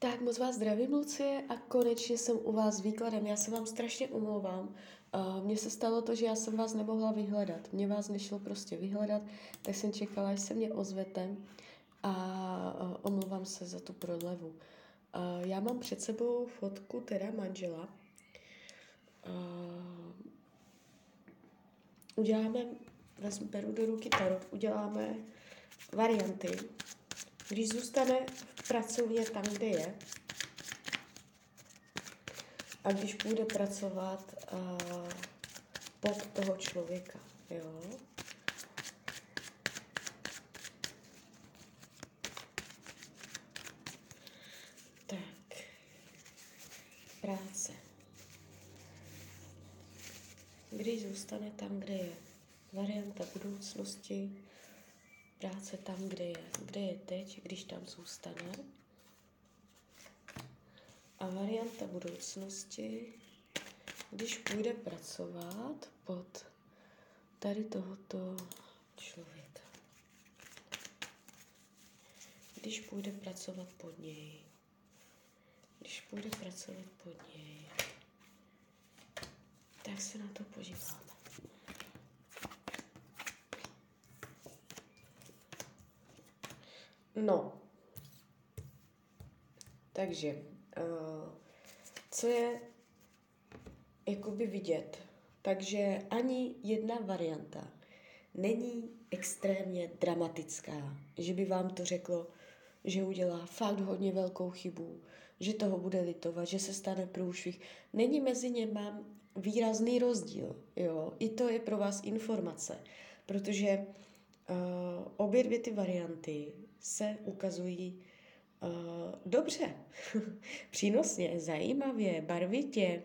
Tak moc vás zdravím, Lucie, a konečně jsem u vás s výkladem. Já se vám strašně omlouvám. Uh, Mně se stalo to, že já jsem vás nemohla vyhledat. Mně vás nešlo prostě vyhledat, tak jsem čekala, až se mě ozvete a uh, omlouvám se za tu prodlevu. Uh, Já mám před sebou fotku teda manžela. Uděláme, vezmu, beru do ruky tarot, uděláme varianty. Když zůstane v pracovně tam, kde je, a když půjde pracovat uh, pod toho člověka, jo. Tak, práce. Když zůstane tam, kde je varianta budoucnosti, práce tam, kde je, kde je teď, když tam zůstane. A varianta budoucnosti, když půjde pracovat pod tady tohoto člověka. Když půjde pracovat pod něj. Když půjde pracovat pod něj. Tak se na to podíváme. No. Takže, uh, co je jakoby vidět? Takže ani jedna varianta není extrémně dramatická, že by vám to řeklo, že udělá fakt hodně velkou chybu, že toho bude litovat, že se stane průšvih. Není mezi něma výrazný rozdíl. Jo? I to je pro vás informace, protože uh, obě dvě ty varianty se ukazují uh, dobře, přínosně, zajímavě, barvitě.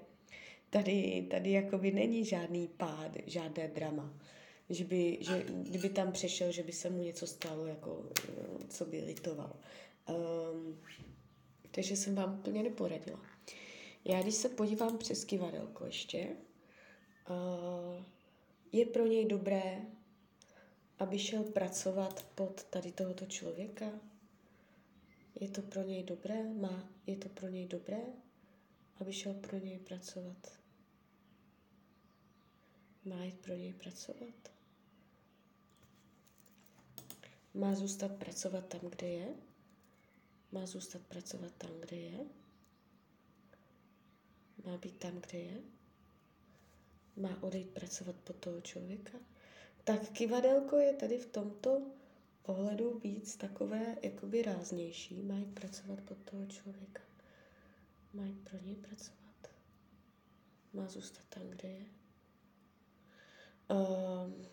Tady, tady jakoby není žádný pád, žádné drama. Že by, že, kdyby tam přešel, že by se mu něco stalo, jako, co by litoval. Um, takže jsem vám úplně neporadila. Já když se podívám přes kivadelko ještě, uh, je pro něj dobré, aby šel pracovat pod tady tohoto člověka? Je to pro něj dobré? Má, je to pro něj dobré, aby šel pro něj pracovat? Má jít pro něj pracovat? Má zůstat pracovat tam, kde je? Má zůstat pracovat tam, kde je? Má být tam, kde je? Má odejít pracovat pod toho člověka? Tak kivadelko je tady v tomto ohledu víc takové jakoby ráznější. Má jít pracovat pod toho člověka. Má jít pro něj pracovat. Má zůstat tam, kde je. Um,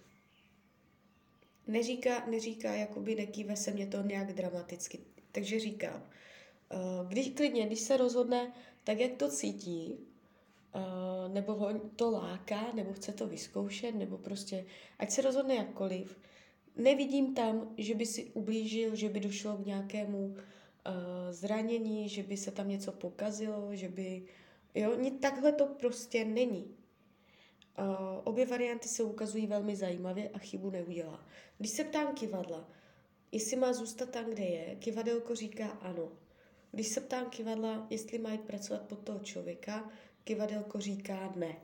neříká, neříká, jakoby nekýve se mě to nějak dramaticky. Takže říkám, uh, když klidně, když se rozhodne tak, jak to cítí, uh, nebo ho to láká, nebo chce to vyzkoušet, nebo prostě, ať se rozhodne jakkoliv, nevidím tam, že by si ublížil, že by došlo k nějakému uh, zranění, že by se tam něco pokazilo, že by, jo, takhle to prostě není. Uh, obě varianty se ukazují velmi zajímavě a chybu neudělá. Když se ptám kivadla, jestli má zůstat tam, kde je, kivadelko říká ano. Když se ptám kivadla, jestli má jít pracovat pod toho člověka, kivadelko říká ne.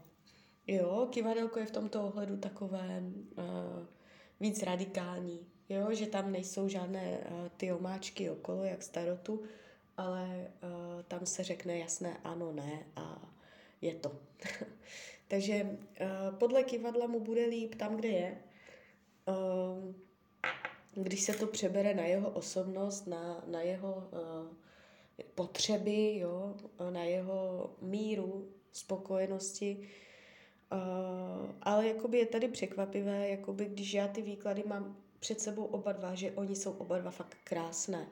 Jo, kivadelko je v tomto ohledu takové uh, víc radikální, jo, že tam nejsou žádné uh, ty omáčky okolo, jak starotu, ale uh, tam se řekne jasné ano, ne a je to. Takže uh, podle kivadla mu bude líp tam, kde je. Uh, když se to přebere na jeho osobnost, na, na jeho uh, potřeby, jo, na jeho míru spokojenosti. Uh, ale jakoby je tady překvapivé, jakoby když já ty výklady mám před sebou oba dva, že oni jsou oba dva fakt krásné.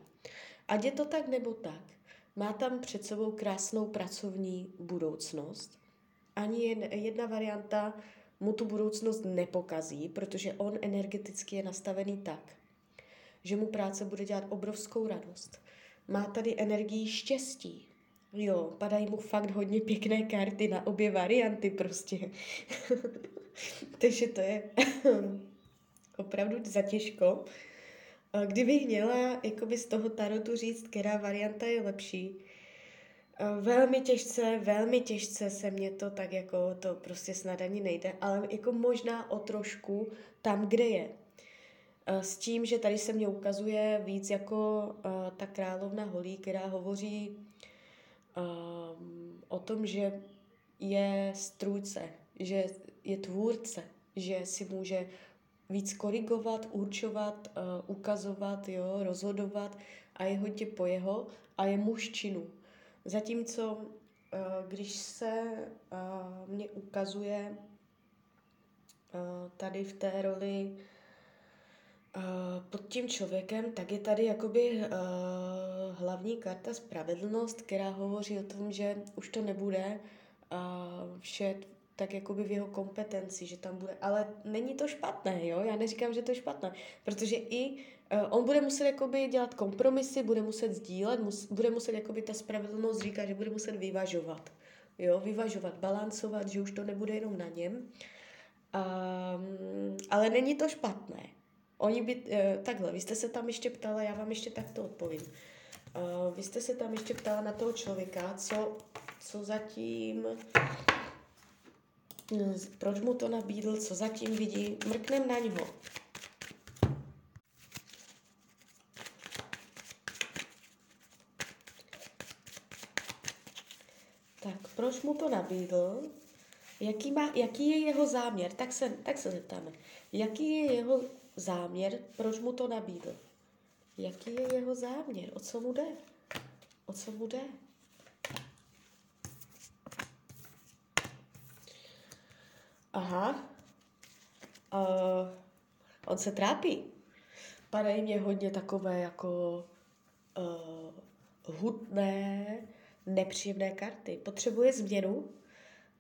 Ať je to tak nebo tak, má tam před sebou krásnou pracovní budoucnost. Ani jedna varianta mu tu budoucnost nepokazí, protože on energeticky je nastavený tak, že mu práce bude dělat obrovskou radost má tady energii štěstí. Jo, padají mu fakt hodně pěkné karty na obě varianty prostě. Takže to je opravdu zatěžko. Kdybych měla jakoby z toho tarotu říct, která varianta je lepší, velmi těžce, velmi těžce se mě to tak jako, to prostě snad ani nejde, ale jako možná o trošku tam, kde je. S tím, že tady se mě ukazuje víc jako ta královna holí, která hovoří o tom, že je strůjce, že je tvůrce, že si může víc korigovat, určovat, uh, ukazovat, jo, rozhodovat a je hodně po jeho a je muž činu. Zatímco, když se mě ukazuje tady v té roli pod tím člověkem, tak je tady jakoby uh, hlavní karta spravedlnost, která hovoří o tom, že už to nebude uh, vše tak jakoby v jeho kompetenci, že tam bude, ale není to špatné, jo, já neříkám, že to je špatné, protože i uh, on bude muset jakoby dělat kompromisy, bude muset sdílet, mus, bude muset jakoby ta spravedlnost říká, že bude muset vyvažovat, jo, vyvažovat, balancovat, že už to nebude jenom na něm, um, ale není to špatné. Oni by, uh, takhle, vy jste se tam ještě ptala, já vám ještě takto odpovím. Uh, vy jste se tam ještě ptala na toho člověka, co, co zatím proč mu to nabídl, co zatím vidí, mrknem na něho. Tak, proč mu to nabídl? Jaký, má, jaký je jeho záměr? Tak se, tak se zeptáme. Jaký je jeho záměr, proč mu to nabídl? Jaký je jeho záměr? O co mu jde? O co mu jde? aha, uh, on se trápí. Padají mě hodně takové jako uh, hutné, nepříjemné karty. Potřebuje změnu,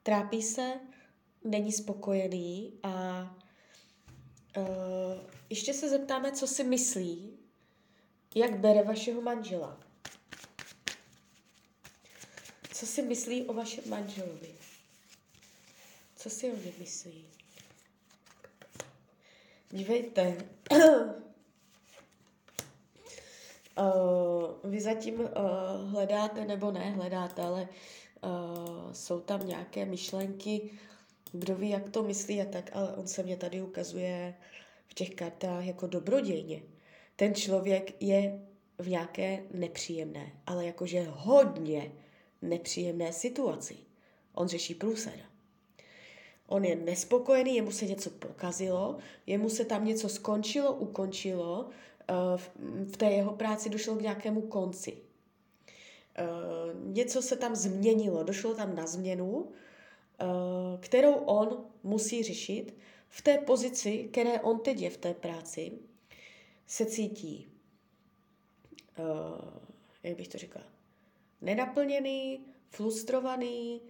trápí se, není spokojený a ještě se zeptáme, co si myslí, jak bere vašeho manžela. Co si myslí o vašem manželovi? Co si o něm myslí? Dívejte. uh, vy zatím uh, hledáte, nebo ne hledáte, ale uh, jsou tam nějaké myšlenky, kdo ví, jak to myslí a tak, ale on se mě tady ukazuje v těch kartách jako dobrodějně. Ten člověk je v nějaké nepříjemné, ale jakože hodně nepříjemné situaci. On řeší průseda. On je nespokojený, jemu se něco pokazilo, jemu se tam něco skončilo, ukončilo, eh, v té jeho práci došlo k nějakému konci. Eh, něco se tam změnilo, došlo tam na změnu, kterou on musí řešit v té pozici, které on teď je v té práci, se cítí, jak bych to řekla, nenaplněný, frustrovaný,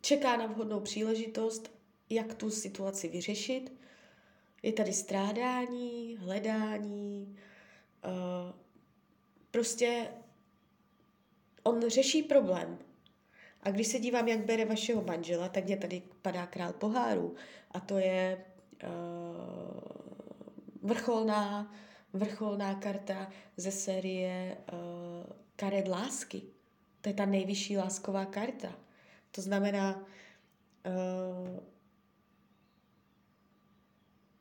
čeká na vhodnou příležitost, jak tu situaci vyřešit. Je tady strádání, hledání, prostě on řeší problém. A když se dívám, jak bere vašeho manžela, tak mě tady padá král pohárů. A to je uh, vrcholná, vrcholná karta ze série uh, karet lásky. To je ta nejvyšší lásková karta. To znamená, uh,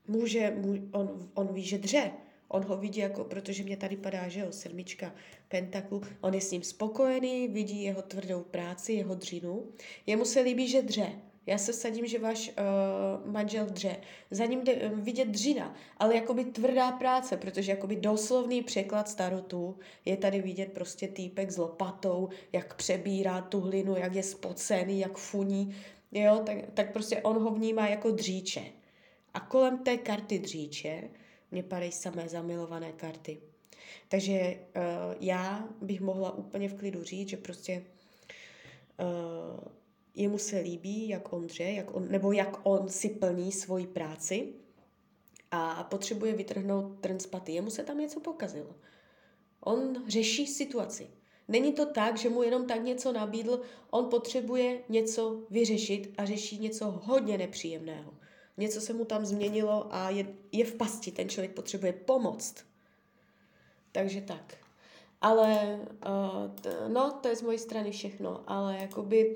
může, může, on, on ví, že dře. On ho vidí jako, protože mě tady padá, že jo, sedmička pentaklu, on je s ním spokojený, vidí jeho tvrdou práci, jeho dřinu. Jemu se líbí, že dře. Já se sadím, že váš uh, manžel dře. Za ním jde uh, vidět dřina, ale jakoby tvrdá práce, protože jakoby doslovný překlad starotu je tady vidět prostě týpek s lopatou, jak přebírá tu hlinu, jak je spocený, jak funí, jo, tak, tak prostě on ho vnímá jako dříče. A kolem té karty dříče mě padají samé zamilované karty. Takže uh, já bych mohla úplně v klidu říct, že prostě uh, jemu se líbí, jak on dře, jak on, nebo jak on si plní svoji práci a potřebuje vytrhnout trn z paty. Jemu se tam něco pokazilo. On řeší situaci. Není to tak, že mu jenom tak něco nabídl, on potřebuje něco vyřešit a řeší něco hodně nepříjemného. Něco se mu tam změnilo a je, je v pasti, ten člověk potřebuje pomoct. Takže tak. Ale, uh, no, to je z mojej strany všechno, ale jakoby,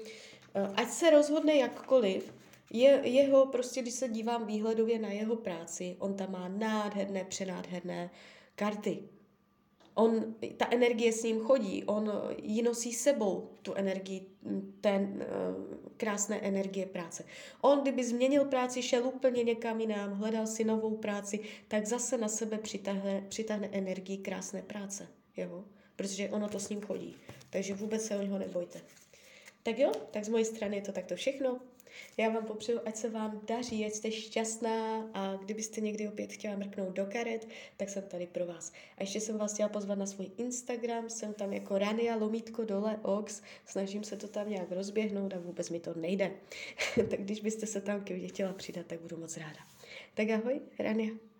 uh, ať se rozhodne jakkoliv, je, jeho, prostě když se dívám výhledově na jeho práci, on tam má nádherné, přenádherné karty. On, ta energie s ním chodí, on ji nosí sebou, tu energii, ten uh, krásné energie práce. On, kdyby změnil práci, šel úplně někam jinam, hledal si novou práci, tak zase na sebe přitáhne, přitáhne energii krásné práce. Jo? Protože ono to s ním chodí. Takže vůbec se o něho nebojte. Tak jo, tak z mojej strany je to takto všechno. Já vám popřeju, ať se vám daří, ať jste šťastná a kdybyste někdy opět chtěla mrknout do karet, tak jsem tady pro vás. A ještě jsem vás chtěla pozvat na svůj Instagram, jsem tam jako Rania Lomítko dole Ox, snažím se to tam nějak rozběhnout a vůbec mi to nejde. tak když byste se tam chtěla přidat, tak budu moc ráda. Tak ahoj, Rania.